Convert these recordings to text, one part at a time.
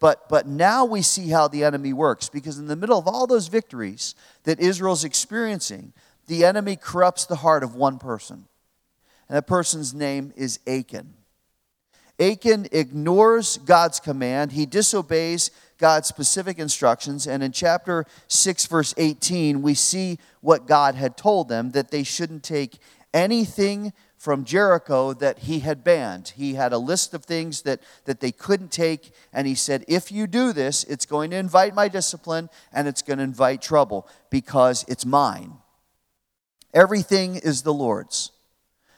But, but now we see how the enemy works because in the middle of all those victories that Israel's experiencing, the enemy corrupts the heart of one person. And that person's name is Achan. Achan ignores God's command, he disobeys God's specific instructions. And in chapter 6, verse 18, we see what God had told them that they shouldn't take anything from Jericho that he had banned. He had a list of things that, that they couldn't take, and he said, If you do this, it's going to invite my discipline and it's going to invite trouble because it's mine. Everything is the Lord's.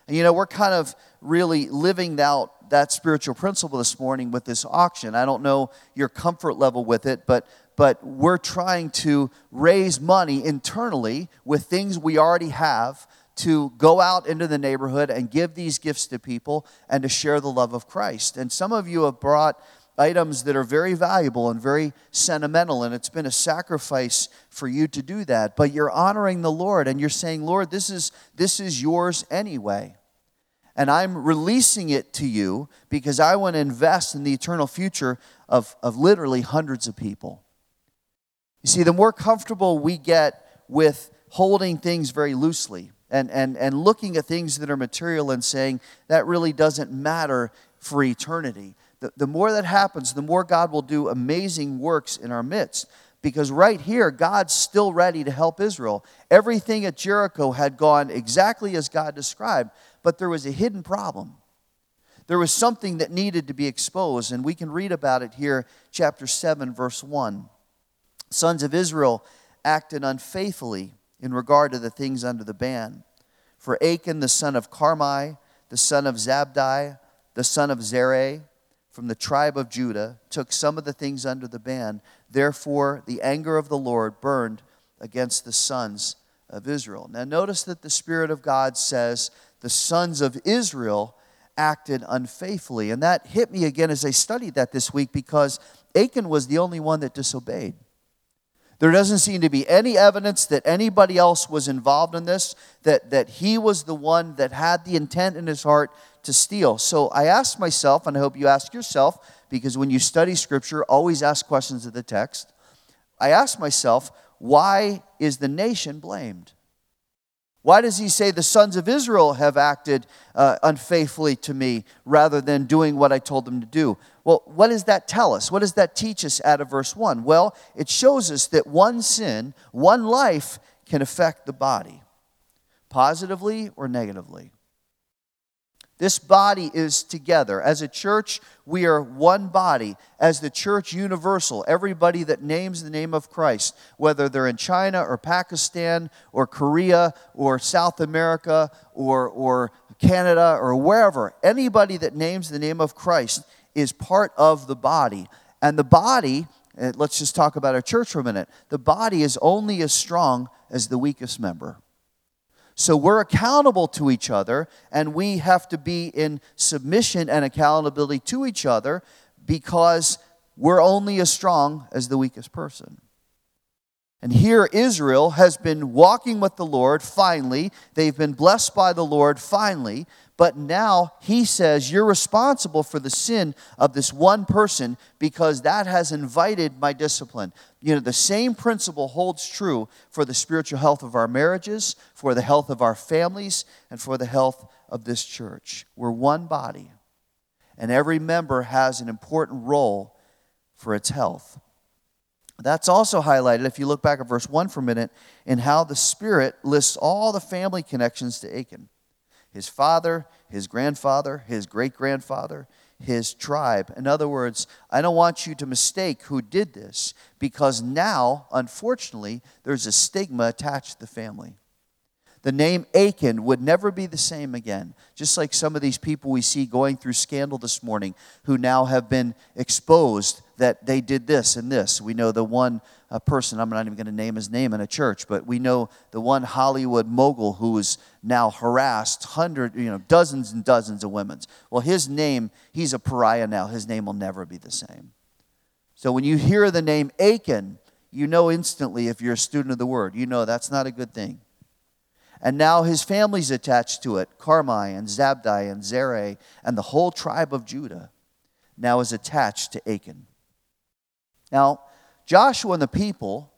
And you know, we're kind of really living out that spiritual principle this morning with this auction. I don't know your comfort level with it, but but we're trying to raise money internally with things we already have to go out into the neighborhood and give these gifts to people and to share the love of Christ. And some of you have brought items that are very valuable and very sentimental, and it's been a sacrifice for you to do that. But you're honoring the Lord and you're saying, Lord, this is, this is yours anyway. And I'm releasing it to you because I want to invest in the eternal future of, of literally hundreds of people. You see, the more comfortable we get with holding things very loosely, and, and, and looking at things that are material and saying that really doesn't matter for eternity. The, the more that happens, the more God will do amazing works in our midst. Because right here, God's still ready to help Israel. Everything at Jericho had gone exactly as God described, but there was a hidden problem. There was something that needed to be exposed, and we can read about it here, chapter 7, verse 1. Sons of Israel acted unfaithfully in regard to the things under the ban. For Achan, the son of Carmi, the son of Zabdi, the son of Zerah, from the tribe of Judah, took some of the things under the ban. Therefore, the anger of the Lord burned against the sons of Israel. Now, notice that the Spirit of God says the sons of Israel acted unfaithfully. And that hit me again as I studied that this week because Achan was the only one that disobeyed. There doesn't seem to be any evidence that anybody else was involved in this, that, that he was the one that had the intent in his heart to steal. So I asked myself, and I hope you ask yourself, because when you study Scripture, always ask questions of the text. I asked myself, why is the nation blamed? Why does he say the sons of Israel have acted uh, unfaithfully to me rather than doing what I told them to do? Well, what does that tell us? What does that teach us out of verse 1? Well, it shows us that one sin, one life, can affect the body, positively or negatively. This body is together. As a church, we are one body. As the church universal, everybody that names the name of Christ, whether they're in China or Pakistan or Korea or South America or, or Canada or wherever, anybody that names the name of Christ is part of the body. And the body, eh, let's just talk about our church for a minute, the body is only as strong as the weakest member. So we're accountable to each other, and we have to be in submission and accountability to each other because we're only as strong as the weakest person. And here, Israel has been walking with the Lord finally. They've been blessed by the Lord finally. But now he says, You're responsible for the sin of this one person because that has invited my discipline. You know, the same principle holds true for the spiritual health of our marriages, for the health of our families, and for the health of this church. We're one body, and every member has an important role for its health. That's also highlighted, if you look back at verse 1 for a minute, in how the Spirit lists all the family connections to Achan his father, his grandfather, his great grandfather, his tribe. In other words, I don't want you to mistake who did this because now, unfortunately, there's a stigma attached to the family. The name Achan would never be the same again. Just like some of these people we see going through scandal this morning who now have been exposed that they did this and this. We know the one uh, person, I'm not even going to name his name in a church, but we know the one Hollywood mogul who is now harassed hundred, you know, dozens and dozens of women. Well, his name, he's a pariah now. His name will never be the same. So when you hear the name Achan, you know instantly if you're a student of the word, you know that's not a good thing. And now his family's attached to it Carmi and Zabdi and Zerah and the whole tribe of Judah now is attached to Achan. Now, Joshua and the people,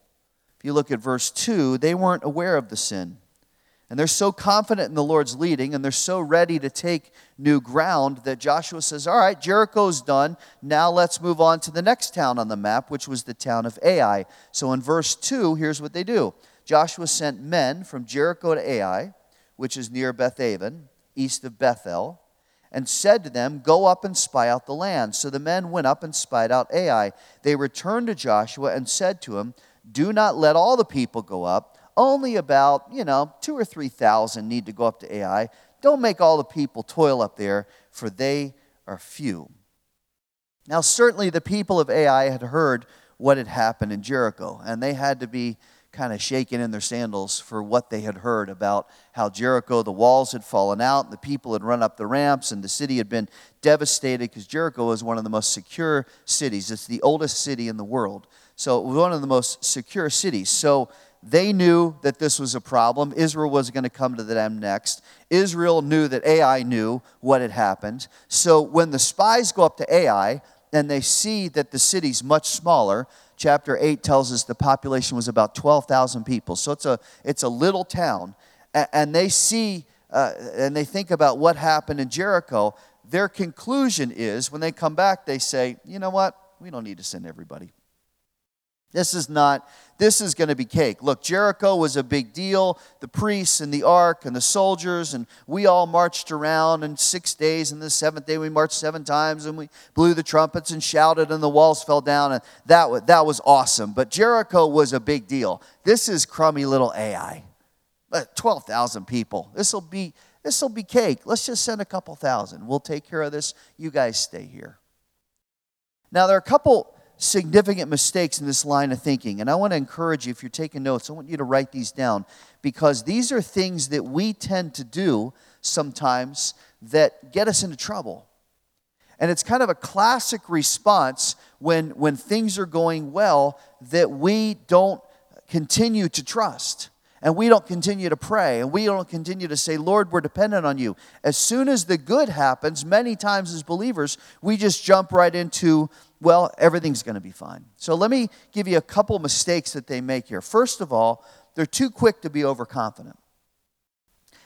if you look at verse 2, they weren't aware of the sin. And they're so confident in the Lord's leading and they're so ready to take new ground that Joshua says, All right, Jericho's done. Now let's move on to the next town on the map, which was the town of Ai. So in verse 2, here's what they do Joshua sent men from Jericho to Ai, which is near Bethaven, east of Bethel, and said to them, Go up and spy out the land. So the men went up and spied out Ai. They returned to Joshua and said to him, Do not let all the people go up only about, you know, two or 3,000 need to go up to Ai. Don't make all the people toil up there, for they are few. Now, certainly the people of Ai had heard what had happened in Jericho, and they had to be kind of shaken in their sandals for what they had heard about how Jericho, the walls had fallen out, and the people had run up the ramps, and the city had been devastated because Jericho was one of the most secure cities. It's the oldest city in the world. So, it was one of the most secure cities. So, they knew that this was a problem. Israel was going to come to them next. Israel knew that Ai knew what had happened. So when the spies go up to Ai and they see that the city's much smaller, chapter 8 tells us the population was about 12,000 people. So it's a, it's a little town. And they see uh, and they think about what happened in Jericho. Their conclusion is when they come back, they say, you know what? We don't need to send everybody. This is not, this is going to be cake. Look, Jericho was a big deal. The priests and the ark and the soldiers, and we all marched around in six days. And the seventh day, we marched seven times and we blew the trumpets and shouted, and the walls fell down. And that was, that was awesome. But Jericho was a big deal. This is crummy little Ai. Uh, 12,000 people. This will be this will be cake. Let's just send a couple thousand. We'll take care of this. You guys stay here. Now, there are a couple significant mistakes in this line of thinking. And I want to encourage you, if you're taking notes, I want you to write these down because these are things that we tend to do sometimes that get us into trouble. And it's kind of a classic response when, when things are going well that we don't continue to trust and we don't continue to pray and we don't continue to say, Lord, we're dependent on you. As soon as the good happens, many times as believers, we just jump right into well, everything's going to be fine. So let me give you a couple mistakes that they make here. First of all, they're too quick to be overconfident.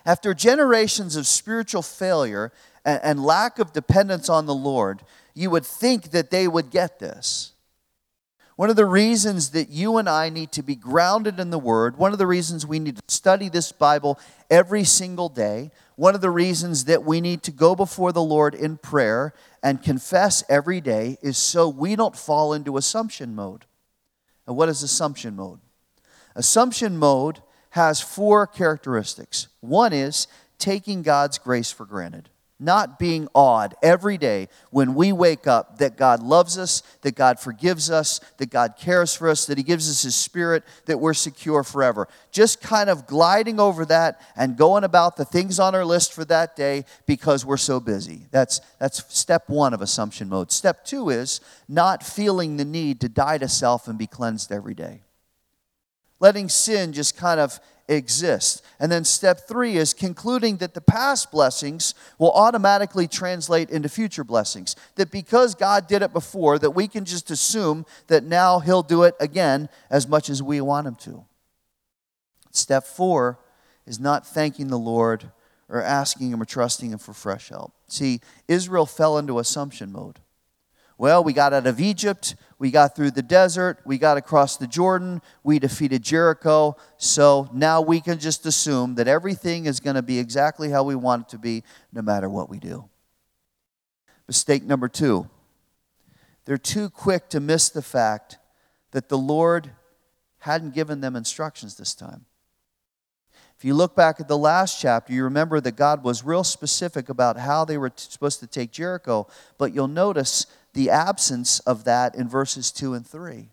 After generations of spiritual failure and, and lack of dependence on the Lord, you would think that they would get this. One of the reasons that you and I need to be grounded in the Word, one of the reasons we need to study this Bible every single day, one of the reasons that we need to go before the Lord in prayer and confess every day is so we don't fall into assumption mode. And what is assumption mode? Assumption mode has four characteristics. One is taking God's grace for granted not being awed every day when we wake up that God loves us, that God forgives us, that God cares for us, that He gives us His Spirit, that we're secure forever. Just kind of gliding over that and going about the things on our list for that day because we're so busy. That's, that's step one of assumption mode. Step two is not feeling the need to die to self and be cleansed every day. Letting sin just kind of exist. And then step three is concluding that the past blessings will automatically translate into future blessings. That because God did it before, that we can just assume that now He'll do it again as much as we want Him to. Step four is not thanking the Lord or asking Him or trusting Him for fresh help. See, Israel fell into assumption mode. Well, we got out of Egypt, we got through the desert, we got across the Jordan, we defeated Jericho. So now we can just assume that everything is going to be exactly how we want it to be no matter what we do. Mistake number two they're too quick to miss the fact that the Lord hadn't given them instructions this time. If you look back at the last chapter, you remember that God was real specific about how they were supposed to take Jericho, but you'll notice the absence of that in verses 2 and 3.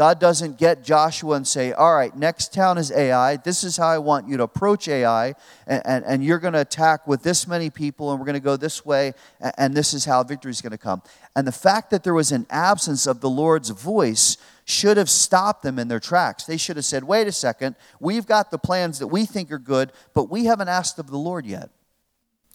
God doesn't get Joshua and say, All right, next town is Ai. This is how I want you to approach Ai. And, and, and you're going to attack with this many people, and we're going to go this way, and, and this is how victory is going to come. And the fact that there was an absence of the Lord's voice should have stopped them in their tracks. They should have said, Wait a second, we've got the plans that we think are good, but we haven't asked of the Lord yet.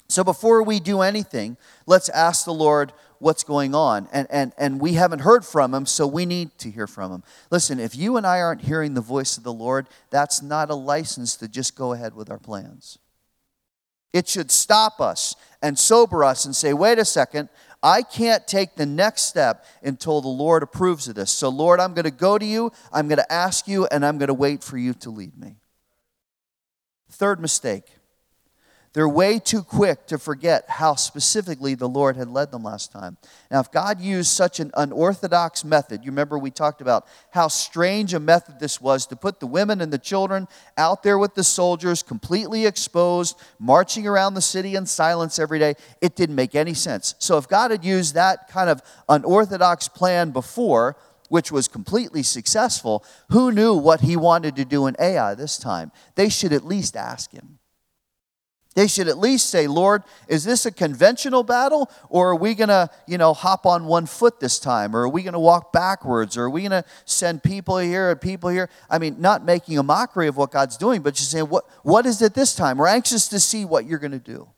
So before we do anything, let's ask the Lord what's going on. And, and, and we haven't heard from him, so we need to hear from him. Listen, if you and I aren't hearing the voice of the Lord, that's not a license to just go ahead with our plans. It should stop us and sober us and say, wait a second, I can't take the next step until the Lord approves of this. So, Lord, I'm going to go to you, I'm going to ask you, and I'm going to wait for you to lead me. Third mistake they're way too quick to forget how specifically the Lord had led them last time. Now, if God used such an unorthodox method, you remember we talked about how strange a method this was to put the women and the children out there with the soldiers, completely exposed, marching around the city in silence every day. It didn't make any sense. So, if God had used that kind of unorthodox plan before, which was completely successful, who knew what he wanted to do in Ai this time? They should at least ask him. They should at least say, Lord, is this a conventional battle or are we going to, you know, hop on one foot this time or are we going to walk backwards or are we going to send people here and people here? I mean, not making a mockery of what God's doing, but just saying, what, what is it this time? We're anxious to see what you're going to do.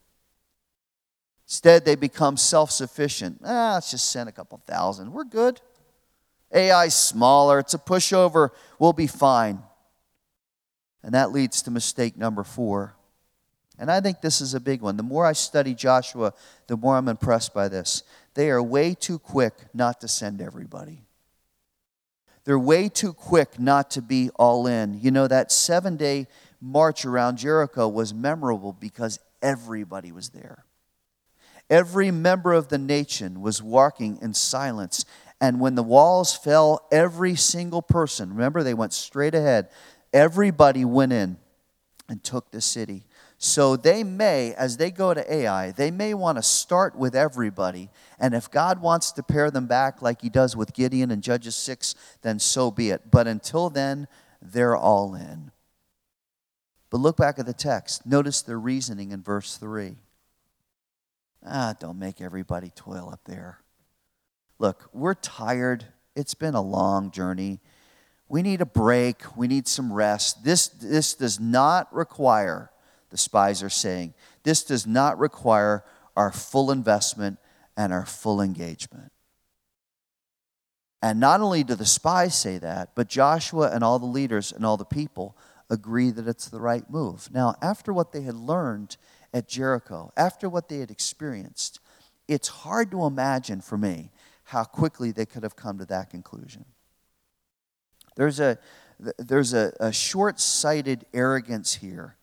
Instead, they become self sufficient. Ah, let's just send a couple thousand. We're good. Ai's smaller, it's a pushover. We'll be fine. And that leads to mistake number four and I think this is a big one. The more I study Joshua, the more I'm impressed by this. They are way too quick not to send everybody. They're way too quick not to be all in. You know, that seven day march around Jericho was memorable because everybody was there. Every member of the nation was walking in silence. And when the walls fell, every single person, remember, they went straight ahead, everybody went in and took the city. So they may, as they go to Ai, they may want to start with everybody. And if God wants to pare them back like he does with Gideon and Judges 6, then so be it. But until then, they're all in. But look back at the text. Notice their reasoning in verse 3. Ah, don't make everybody toil up there. Look, we're tired. It's been a long journey. We need a break. We need some rest. This, this does not require the spies are saying. This does not require our full investment and our full engagement. And not only do the spies say that, but Joshua and all the leaders and all the people agree that it's the right move. Now, after what they had learned at Jericho, after what they had experienced, it's hard to imagine for me how quickly they could have come to that conclusion. There's a, there's a, a short sighted arrogance here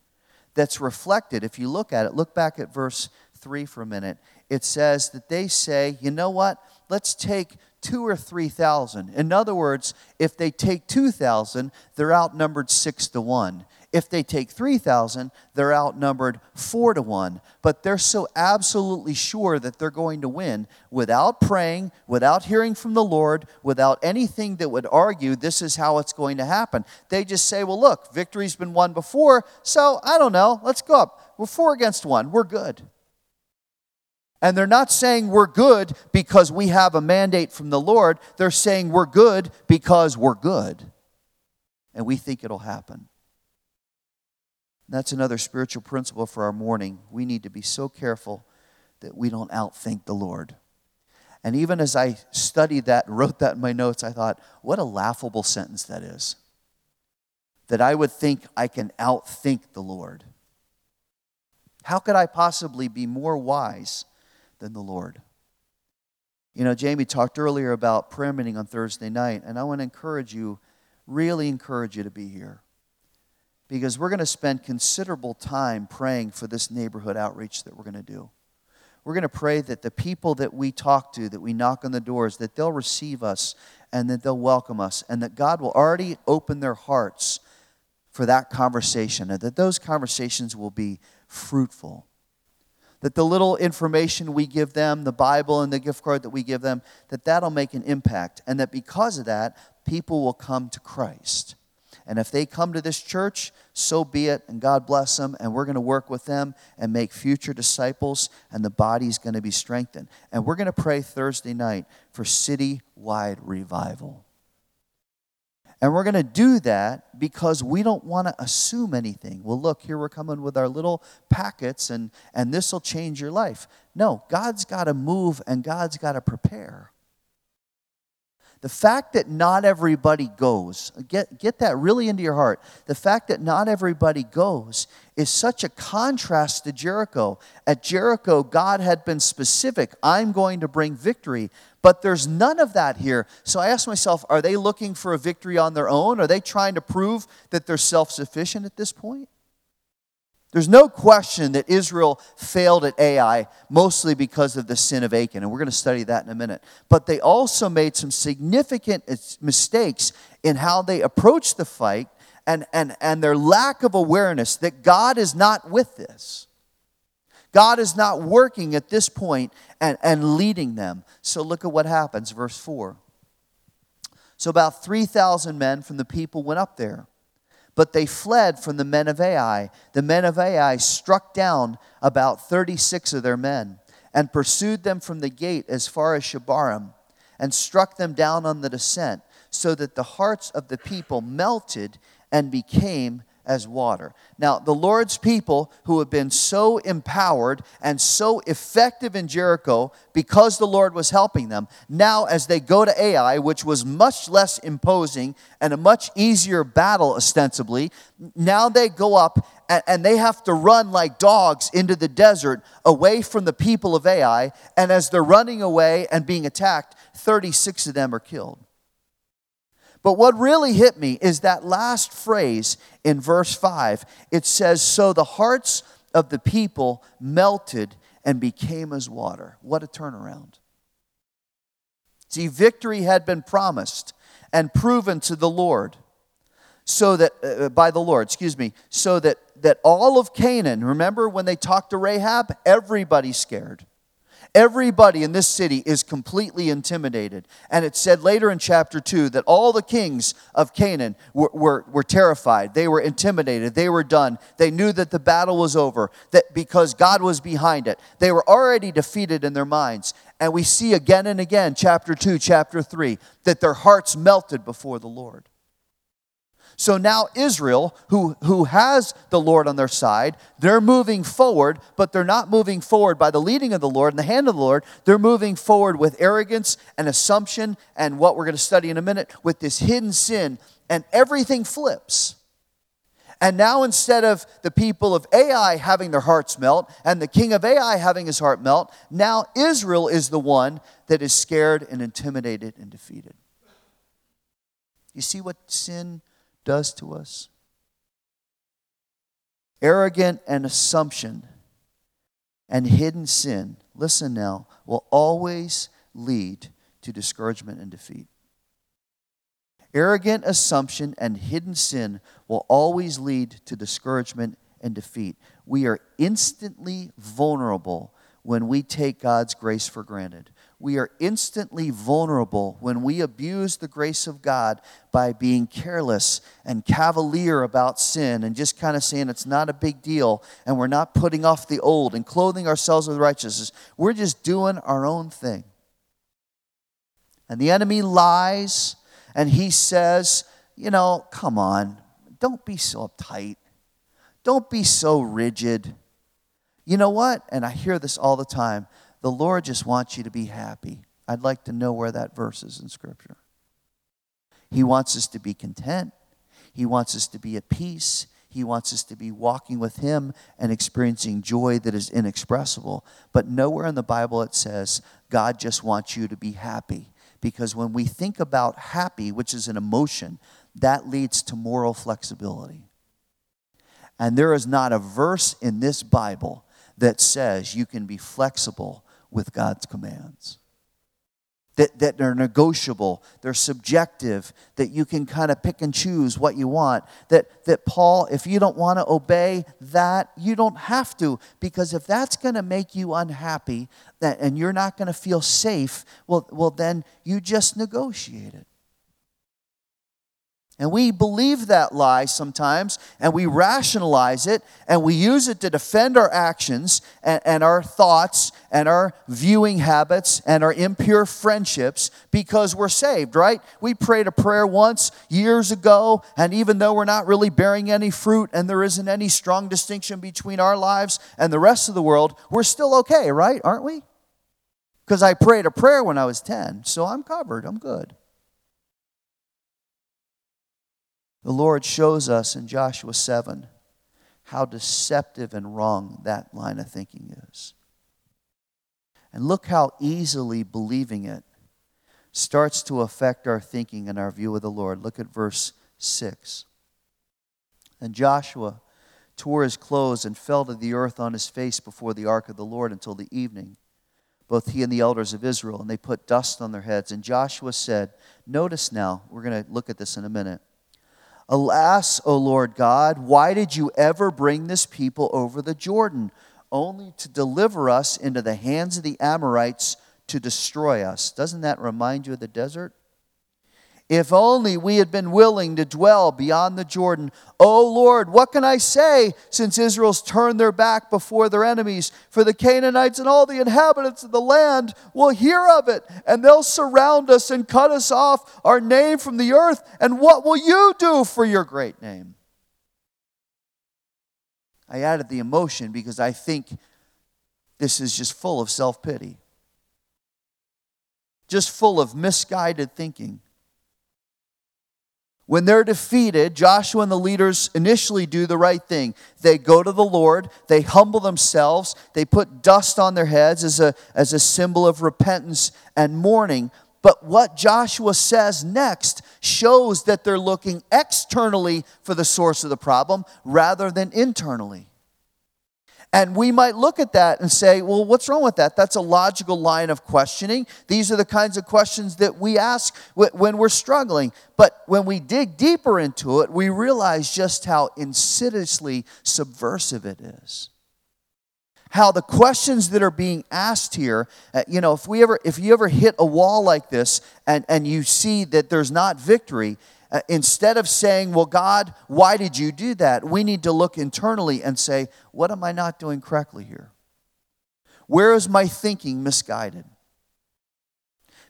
that's reflected. If you look at it, look back at verse 3 for a minute. It says that they say, you know what? Let's take two or 3,000. In other words, if they take 2,000, they're outnumbered six to one. If they take 3,000, they're outnumbered 4 to 1. But they're so absolutely sure that they're going to win without praying, without hearing from the Lord, without anything that would argue this is how it's going to happen. They just say, well, look, victory's been won before, so I don't know, let's go up. We're 4 against 1, we're good. And they're not saying we're good because we have a mandate from the Lord. They're saying we're good because we're good. And we think it'll happen. That's another spiritual principle for our morning. We need to be so careful that we don't outthink the Lord. And even as I studied that and wrote that in my notes, I thought, what a laughable sentence that is. That I would think I can outthink the Lord. How could I possibly be more wise than the Lord? You know, Jamie talked earlier about prayer meeting on Thursday night, and I want to encourage you, really encourage you to be here because we're going to spend considerable time praying for this neighborhood outreach that we're going to do. We're going to pray that the people that we talk to, that we knock on the doors, that they'll receive us and that they'll welcome us, and that God will already open their hearts for that conversation, and that those conversations will be fruitful. That the little information we give them, the Bible and the gift card that we give them, that that'll make an impact, and that because of that, people will come to Christ. And if they come to this church, so be it, and God bless them, and we're going to work with them and make future disciples, and the body's going to be strengthened. And we're going to pray Thursday night for city-wide revival. And we're going to do that because we don't want to assume anything. Well, look, here we're coming with our little packets and, and this will change your life. No, God's got to move and God's got to prepare. The fact that not everybody goes, get, get that really into your heart. The fact that not everybody goes is such a contrast to Jericho. At Jericho, God had been specific I'm going to bring victory. But there's none of that here. So I ask myself are they looking for a victory on their own? Are they trying to prove that they're self sufficient at this point? There's no question that Israel failed at Ai, mostly because of the sin of Achan, and we're going to study that in a minute. But they also made some significant mistakes in how they approached the fight and, and, and their lack of awareness that God is not with this. God is not working at this point and, and leading them. So look at what happens, verse 4. So about 3,000 men from the people went up there but they fled from the men of Ai. The men of Ai struck down about 36 of their men and pursued them from the gate as far as Shebarim and struck them down on the descent, so that the hearts of the people melted and became as water. Now, the Lord's people who have been so empowered and so effective in Jericho because the Lord was helping them, now as they go to Ai, which was much less imposing and a much easier battle ostensibly, now they go up and, and they have to run like dogs into the desert away from the people of Ai. And as they're running away and being attacked, 36 of them are killed. But what really hit me is that last phrase in verse 5. It says, So the hearts of the people melted and became as water. What a turnaround. See, victory had been promised and proven to the Lord, so that, uh, by the Lord, excuse me, so that, that all of Canaan, remember when they talked to Rahab? Everybody's scared. Everybody in this city is completely intimidated. And it said later in chapter 2 that all the kings of Canaan were, were, were, terrified. They were intimidated. They were done. They knew that the battle was over, that because God was behind it. They were already defeated in their minds. And we see again and again, chapter 2, chapter 3, that their hearts melted before the Lord. So now Israel, who, who has the Lord on their side, they're moving forward, but they're not moving forward by the leading of the Lord and the hand of the Lord. They're moving forward with arrogance and assumption and what we're going to study in a minute with this hidden sin, and everything flips. And now, instead of the people of Ai having their hearts melt and the king of Ai having his heart melt, now Israel is the one that is scared and intimidated and defeated. You see what sin does to us? Arrogant and assumption and hidden sin, listen now, will always lead to discouragement and defeat. Arrogant assumption and hidden sin will always lead to discouragement and defeat. We are instantly vulnerable when we take God's grace for granted we are instantly vulnerable when we abuse the grace of God by being careless and cavalier about sin and just kind of saying it's not a big deal and we're not putting off the old and clothing ourselves with righteousness. We're just doing our own thing. And the enemy lies and he says, you know, come on, don't be so uptight. Don't be so rigid. You know what? And I hear this all the time. The Lord just wants you to be happy. I'd like to know where that verse is in Scripture. He wants us to be content. He wants us to be at peace. He wants us to be walking with Him and experiencing joy that is inexpressible. But nowhere in the Bible it says God just wants you to be happy. Because when we think about happy, which is an emotion, that leads to moral flexibility. And there is not a verse in this Bible that says you can be flexible with God's commands. That, that they're negotiable, they're subjective, that you can kind of pick and choose what you want. That, that Paul, if you don't want to obey that, you don't have to, because if that's going to make you unhappy that, and you're not going to feel safe, well, well, then you just negotiate it. And we believe that lie sometimes, and we rationalize it, and we use it to defend our actions and, and, our thoughts and our viewing habits and our impure friendships because we're saved, right? We prayed a prayer once years ago, and even though we're not really bearing any fruit and there isn't any strong distinction between our lives and the rest of the world, we're still okay, right? Aren't we? Because I prayed a prayer when I was 10, so I'm covered, I'm good. The Lord shows us in Joshua 7 how deceptive and wrong that line of thinking is. And look how easily believing it starts to affect our thinking and our view of the Lord. Look at verse 6. And Joshua tore his clothes and fell to the earth on his face before the ark of the Lord until the evening, both he and the elders of Israel, and they put dust on their heads. And Joshua said, Notice now, we're going to look at this in a minute. Alas, O Lord God, why did you ever bring this people over the Jordan, only to deliver us into the hands of the Amorites to destroy us? Doesn't that remind you of the desert? If only we had been willing to dwell beyond the Jordan. Oh Lord, what can I say since Israel's turned their back before their enemies? For the Canaanites and all the inhabitants of the land will hear of it, and they'll surround us and cut us off our name from the earth. And what will you do for your great name? I added the emotion because I think this is just full of self pity, just full of misguided thinking. When they're defeated, Joshua and the leaders initially do the right thing. They go to the Lord, they humble themselves, they put dust on their heads as a, as a symbol of repentance and mourning. But what Joshua says next shows that they're looking externally for the source of the problem rather than internally. And we might look at that and say, well, what's wrong with that? That's a logical line of questioning. These are the kinds of questions that we ask when we're struggling. But when we dig deeper into it, we realize just how insidiously subversive it is. How the questions that are being asked here, uh, you know, if we ever, if you ever hit a wall like this and, and you see that there's not victory, uh, instead of saying, Well, God, why did you do that? We need to look internally and say, What am I not doing correctly here? Where is my thinking misguided?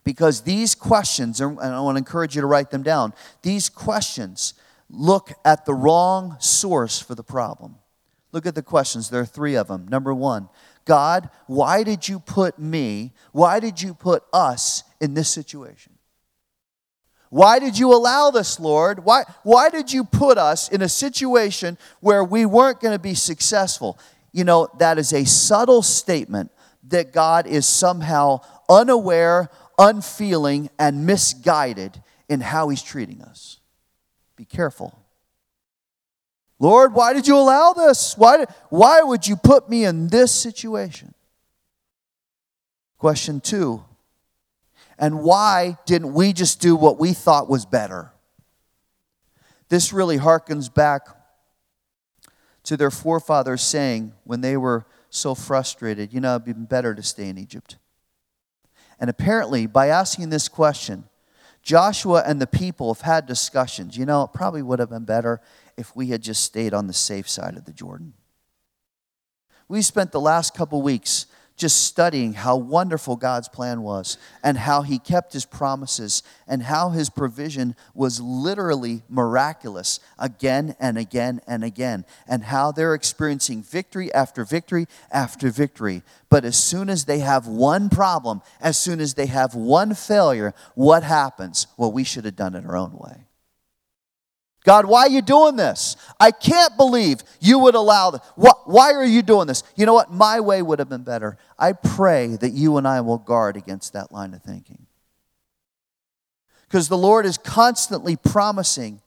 Because these questions, and I want to encourage you to write them down, these questions look at the wrong source for the problem. Look at the questions. There are three of them. Number one, God, why did you put me, why did you put us in this situation? Why did you allow this, Lord? Why, why did you put us in a situation where we weren't going to be successful? You know, that is a subtle statement that God is somehow unaware, unfeeling, and misguided in how He's treating us. Be careful. Lord, why did you allow this? Why, why would you put me in this situation? Question two and why didn't we just do what we thought was better? This really harkens back to their forefathers saying when they were so frustrated, you know, it'd been better to stay in Egypt. And apparently, by asking this question, Joshua and the people have had discussions. You know, it probably would have been better if we had just stayed on the safe side of the Jordan. We spent the last couple weeks just studying how wonderful God's plan was and how He kept His promises and how His provision was literally miraculous again and again and again, and how they're experiencing victory after victory after victory. But as soon as they have one problem, as soon as they have one failure, what happens? Well, we should have done it our own way. God, why are you doing this? I can't believe you would allow this. Why are you doing this? You know what? My way would have been better. I pray that you and I will guard against that line of thinking. Because the Lord is constantly promising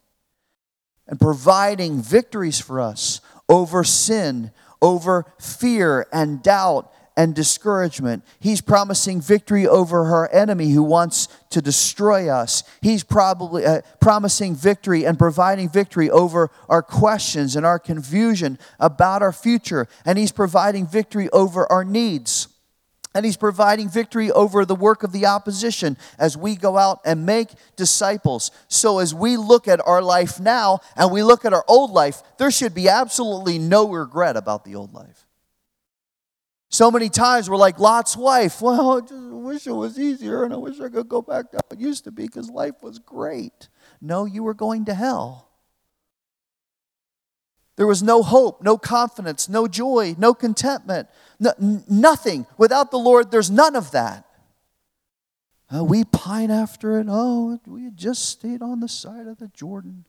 and providing victories for us over sin, over fear and doubt and discouragement. He's promising victory over her enemy who wants to destroy us. He's probably uh, promising victory and providing victory over our questions and our confusion about our future. And he's providing victory over our needs. And he's providing victory over the work of the opposition as we go out and make disciples. So, as we look at our life now and we look at our old life, there should be absolutely no regret about the old life. So many times we're like Lot's wife. Well, I just wish it was easier and I wish I could go back to how it used to be because life was great. No, you were going to hell. There was no hope, no confidence, no joy, no contentment, no, nothing. Without the Lord, there's none of that. Uh, we pine after it. Oh, we had just stayed on the side of the Jordan.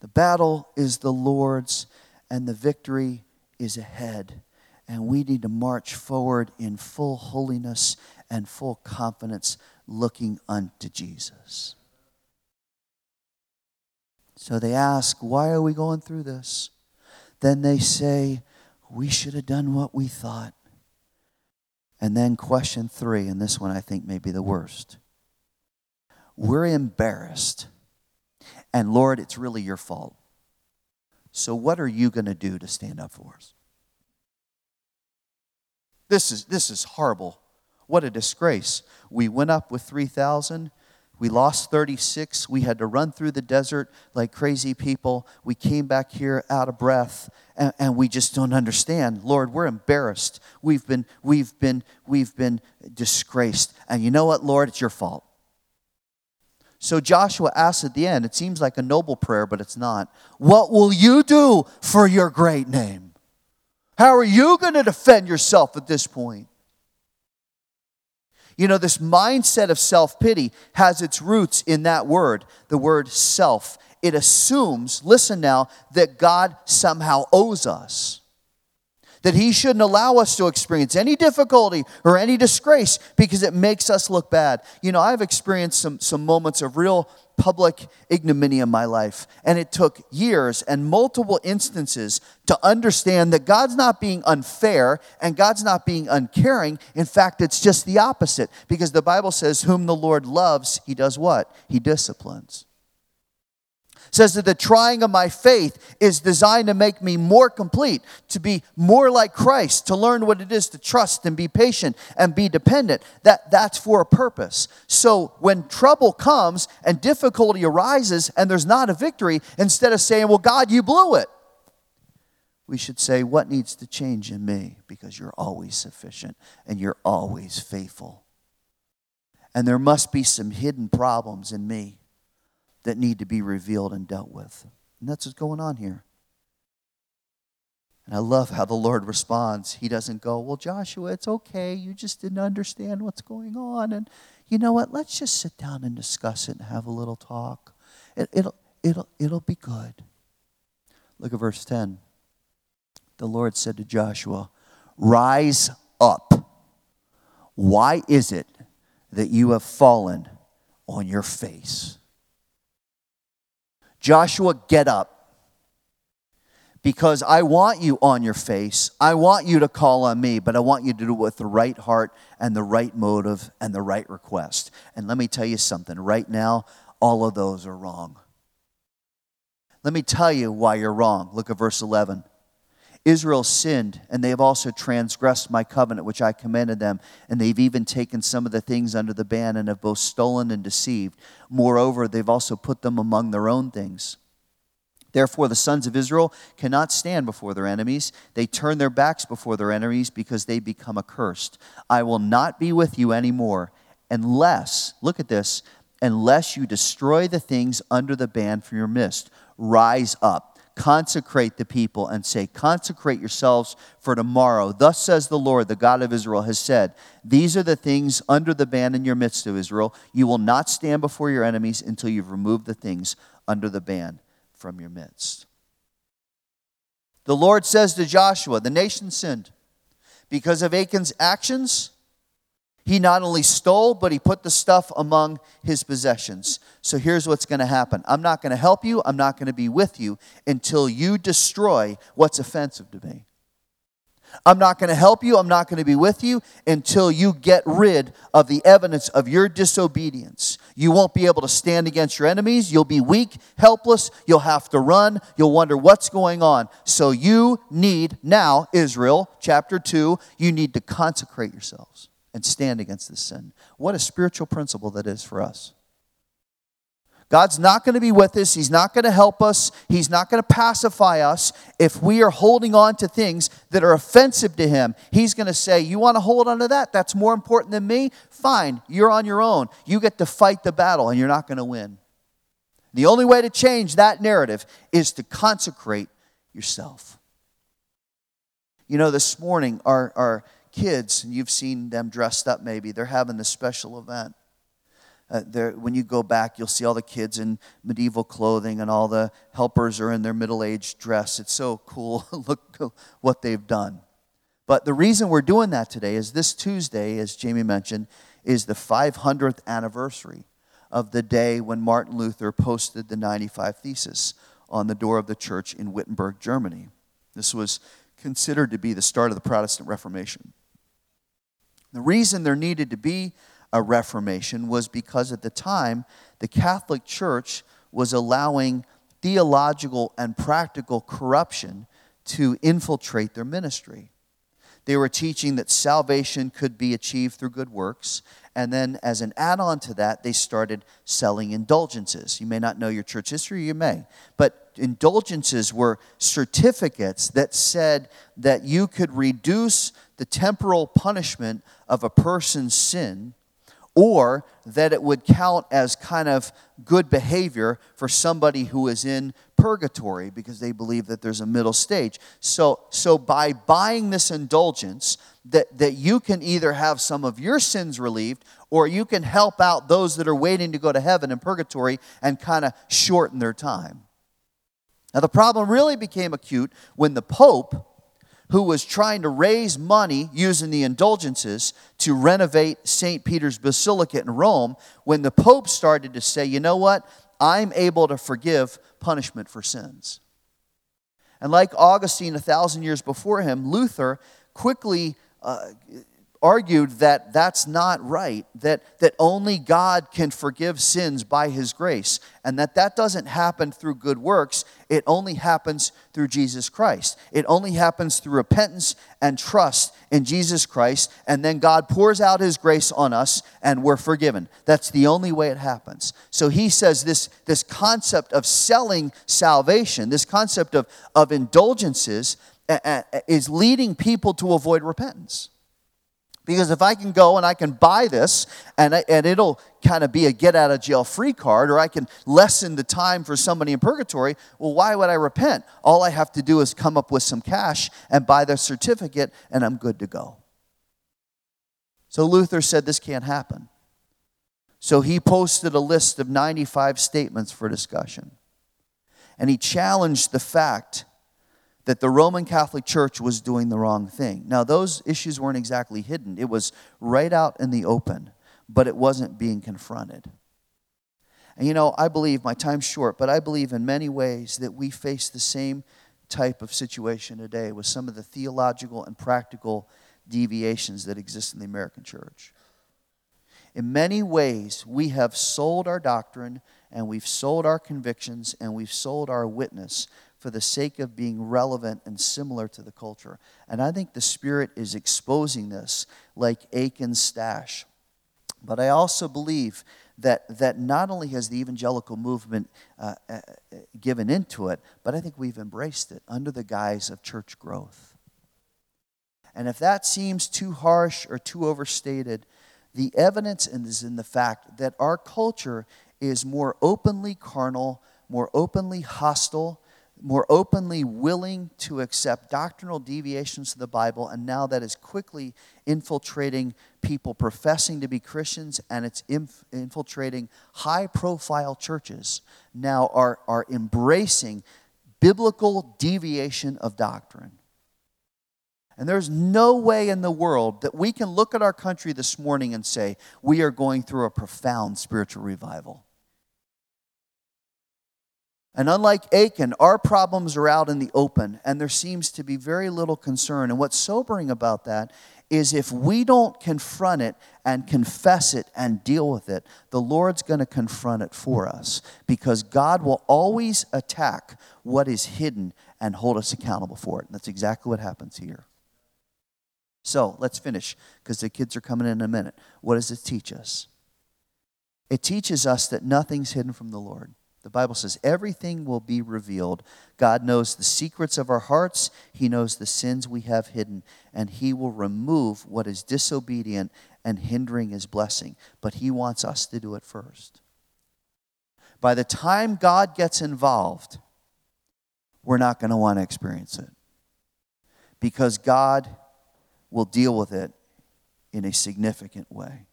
The battle is the Lord's, and the victory is ahead. And we need to march forward in full holiness and full confidence, looking unto Jesus. So they ask, Why are we going through this? Then they say, We should have done what we thought. And then question three, and this one I think may be the worst. We're embarrassed. And Lord, it's really your fault. So what are you going to do to stand up for us? This is, this is horrible. What a disgrace. We went up with 3,000. We lost 36. We had to run through the desert like crazy people. We came back here out of breath, and, and, we just don't understand. Lord, we're embarrassed. We've been, we've been, we've been disgraced. And you know what, Lord? It's your fault. So Joshua asks at the end, it seems like a noble prayer, but it's not. What will you do for your great name? How are you going to defend yourself at this point? You know, this mindset of self pity has its roots in that word, the word self. It assumes, listen now, that God somehow owes us. That he shouldn't allow us to experience any difficulty or any disgrace because it makes us look bad. You know, I've experienced some, some moments of real public ignominy in my life. And it took years and multiple instances to understand that God's not being unfair and God's not being uncaring. In fact, it's just the opposite because the Bible says, Whom the Lord loves, he does what? He disciplines says that the trying of my faith is designed to make me more complete, to be more like Christ, to learn what it is to trust and be patient and be dependent. That, that's for a purpose. So when trouble comes and difficulty arises and there's not a victory, instead of saying, Well, God, you blew it, we should say, What needs to change in me? Because you're always sufficient and you're always faithful. And there must be some hidden problems in me that need to be revealed and dealt with. And that's what's going on here. And I love how the Lord responds. He doesn't go, Well, Joshua, it's okay. You just didn't understand what's going on. And you know what? Let's just sit down and discuss it and have a little talk. It, it'll, it'll, it'll be good. Look at verse 10. The Lord said to Joshua, Rise up. Why is it that you have fallen on your face? Joshua, get up. Because I want you on your face. I want you to call on me, but I want you to do it with the right heart and the right motive and the right request. And let me tell you something right now, all of those are wrong. Let me tell you why you're wrong. Look at verse 11. Israel sinned, and they have also transgressed my covenant which I commanded them, and they've even taken some of the things under the ban and have both stolen and deceived. Moreover, they've also put them among their own things. Therefore, the sons of Israel cannot stand before their enemies. They turn their backs before their enemies because they become accursed. I will not be with you anymore unless, look at this, unless you destroy the things under the ban from your midst. Rise up consecrate the people and say, Consecrate yourselves for tomorrow. Thus says the Lord, the God of Israel, has said, These are the things under the ban in your midst of Israel. You will not stand before your enemies until you've removed the things under the ban from your midst. The Lord says to Joshua, The nation sinned. Because of Achan's actions, he not only stole, but he put the stuff among his possessions. So here's what's going to happen I'm not going to help you, I'm not going to be with you until you destroy what's offensive to me. I'm not going to help you. I'm not going to be with you until you get rid of the evidence of your disobedience. You won't be able to stand against your enemies. You'll be weak, helpless. You'll have to run. You'll wonder what's going on. So you need now, Israel, chapter 2, you need to consecrate yourselves and stand against this sin. What a spiritual principle that is for us. God's not going to be with us. He's not going to help us. He's not going to pacify us if we are holding on to things that are offensive to Him. He's going to say, You want to hold on to that? That's more important than me? Fine, you're on your own. You get to fight the battle, and you're not going to win. The only way to change that narrative is to consecrate yourself. You know, this morning, our, our kids, and you've seen them dressed up maybe, they're having this special event. Uh, there, when you go back, you'll see all the kids in medieval clothing and all the helpers are in their middle aged dress. It's so cool. Look what they've done. But the reason we're doing that today is this Tuesday, as Jamie mentioned, is the 500th anniversary of the day when Martin Luther posted the 95 Thesis on the door of the church in Wittenberg, Germany. This was considered to be the start of the Protestant Reformation. The reason there needed to be a Reformation was because at the time, the Catholic Church was allowing theological and practical corruption to infiltrate their ministry. They were teaching that salvation could be achieved through good works. And then, as an add on to that, they started selling indulgences. You may not know your church history, you may. But indulgences were certificates that said that you could reduce the temporal punishment of a person's sin or that it would count as kind of good behavior for somebody who is in purgatory because they believe that there's a middle stage. So, so by buying this indulgence, that, that you can either have some of your sins relieved or you can help out those that are waiting to go to heaven in purgatory and kind of shorten their time. Now, the problem really became acute when the Pope who was trying to raise money using the indulgences to renovate St. Peter's Basilica in Rome when the Pope started to say, you know what? I'm able to forgive punishment for sins. And like Augustine a thousand years before him, Luther quickly uh, argued that that's not right, that, that only God can forgive sins by his grace, and that that doesn't happen through good works. It only happens through Jesus Christ. It only happens through repentance and trust in Jesus Christ, and then God pours out his grace on us and we're forgiven. That's the only way it happens. So he says this, this concept of selling salvation, this concept of, of indulgences, uh, uh, is leading people to avoid repentance. Because if I can go and I can buy this and, I, and it'll kind of be a get out of jail free card, or I can lessen the time for somebody in purgatory, well, why would I repent? All I have to do is come up with some cash and buy the certificate, and I'm good to go. So Luther said this can't happen. So he posted a list of 95 statements for discussion. And he challenged the fact that the Roman Catholic Church was doing the wrong thing. Now, those issues weren't exactly hidden, it was right out in the open, but it wasn't being confronted. And you know, I believe, my time's short, but I believe in many ways that we face the same type of situation today with some of the theological and practical deviations that exist in the American church. In many ways, we have sold our doctrine and we've sold our convictions and we've sold our witness for the sake of being relevant and similar to the culture. And I think the Spirit is exposing this like Achan's stash. But I also believe that, that not only has the evangelical movement uh, uh, given into it, but I think we've embraced it under the guise of church growth. And if that seems too harsh or too overstated, the evidence is in the fact that our culture is more openly carnal, more openly hostile, more openly willing to accept doctrinal deviations to the Bible, and now that is quickly infiltrating people professing to be Christians, and it's inf- infiltrating high profile churches now are, are embracing biblical deviation of doctrine. And there's no way in the world that we can look at our country this morning and say, we are going through a profound spiritual revival. And unlike Achan, our problems are out in the open, and there seems to be very little concern. And what's sobering about that is if we don't confront it and confess it and deal with it, the Lord's going to confront it for us because God will always attack what is hidden and hold us accountable for it. And that's exactly what happens here. So let's finish because the kids are coming in, in a minute. What does it teach us? It teaches us that nothing's hidden from the Lord. The Bible says everything will be revealed. God knows the secrets of our hearts, He knows the sins we have hidden, and He will remove what is disobedient and hindering His blessing. But He wants us to do it first. By the time God gets involved, we're not going to want to experience it because God will deal with it in a significant way.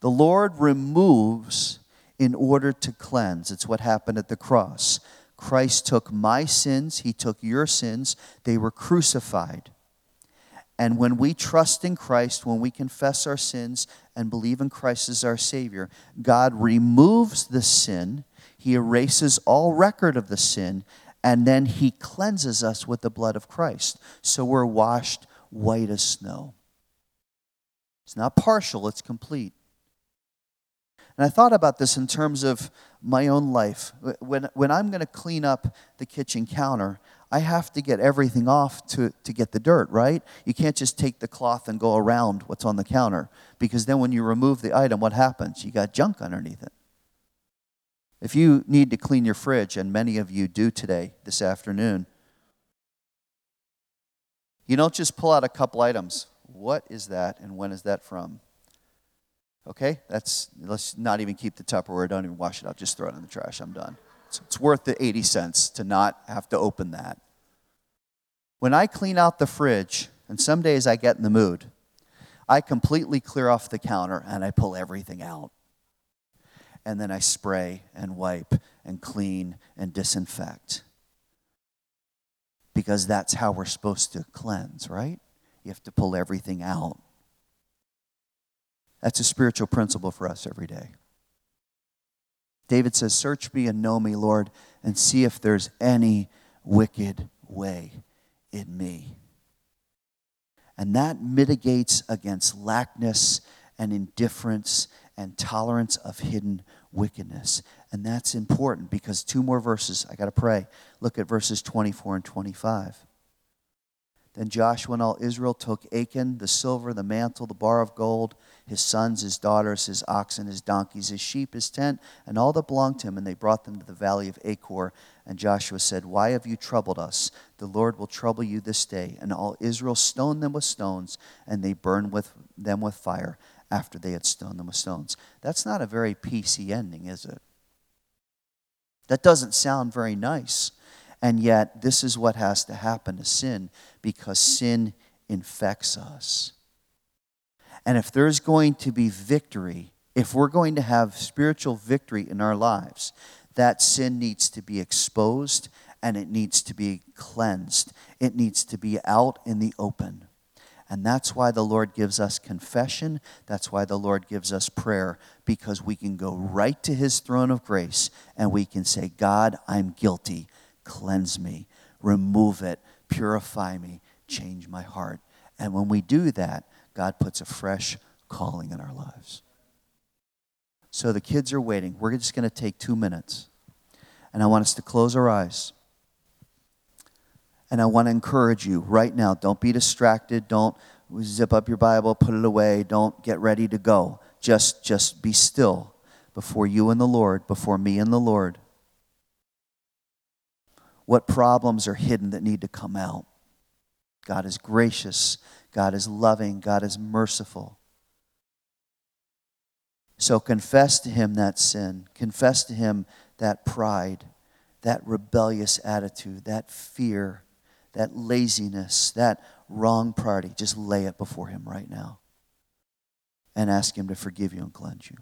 The Lord removes in order to cleanse. It's what happened at the cross. Christ took my sins, He took your sins, they were crucified. And when we trust in Christ, when we confess our sins and believe in Christ as our Savior, God removes the sin, He erases all record of the sin, and then He cleanses us with the blood of Christ. So we're washed white as snow. It's not partial, it's complete. And I thought about this in terms of my own life. When, when I'm going to clean up the kitchen counter, I have to get everything off to, to get the dirt, right? You can't just take the cloth and go around what's on the counter because then when you remove the item, what happens? You got junk underneath it. If you need to clean your fridge, and many of you do today, this afternoon, you don't just pull out a couple items. What is that and when is that from? Okay? That's let's not even keep the Tupperware. Don't even wash it out. Just throw it in the trash. I'm done. It's worth the 80 cents to not have to open that. When I clean out the fridge, and some days I get in the mood, I completely clear off the counter and I pull everything out. And then I spray and wipe and clean and disinfect. Because that's how we're supposed to cleanse, right? You have to pull everything out. That's a spiritual principle for us every day. David says, Search me and know me, Lord, and see if there's any wicked way in me. And that mitigates against lackness and indifference and tolerance of hidden wickedness. And that's important because two more verses, I got to pray. Look at verses 24 and 25. Then Joshua and all Israel took Achan, the silver, the mantle, the bar of gold, his sons, his daughters, his oxen, his donkeys, his sheep, his tent, and all that belonged to him, and they brought them to the valley of Achor. And Joshua said, Why have you troubled us? The Lord will trouble you this day. And all Israel stoned them with stones, and they burned with them with fire after they had stoned them with stones. That's not a very PC ending, is it? That doesn't sound very nice. And yet, this is what has to happen to sin because sin infects us. And if there's going to be victory, if we're going to have spiritual victory in our lives, that sin needs to be exposed and it needs to be cleansed. It needs to be out in the open. And that's why the Lord gives us confession. That's why the Lord gives us prayer, because we can go right to His throne of grace and we can say, God, I'm guilty cleanse me, remove it, purify me, change my heart. And when we do that, God puts a fresh calling in our lives. So the kids are waiting. We're just going to take two minutes. And I want us to close our eyes. And I want to encourage you right now don't be distracted. Don't zip up your Bible, put it away. Don't get ready to go. Just, just be still before you and the Lord, before me and the Lord what problems are hidden that need to come out. God is gracious, God is loving, God is merciful. So confess to Him that sin, confess to Him that pride, that rebellious attitude, that fear, that laziness, that wrong party. Just lay it before Him right now and ask Him to forgive you and cleanse you.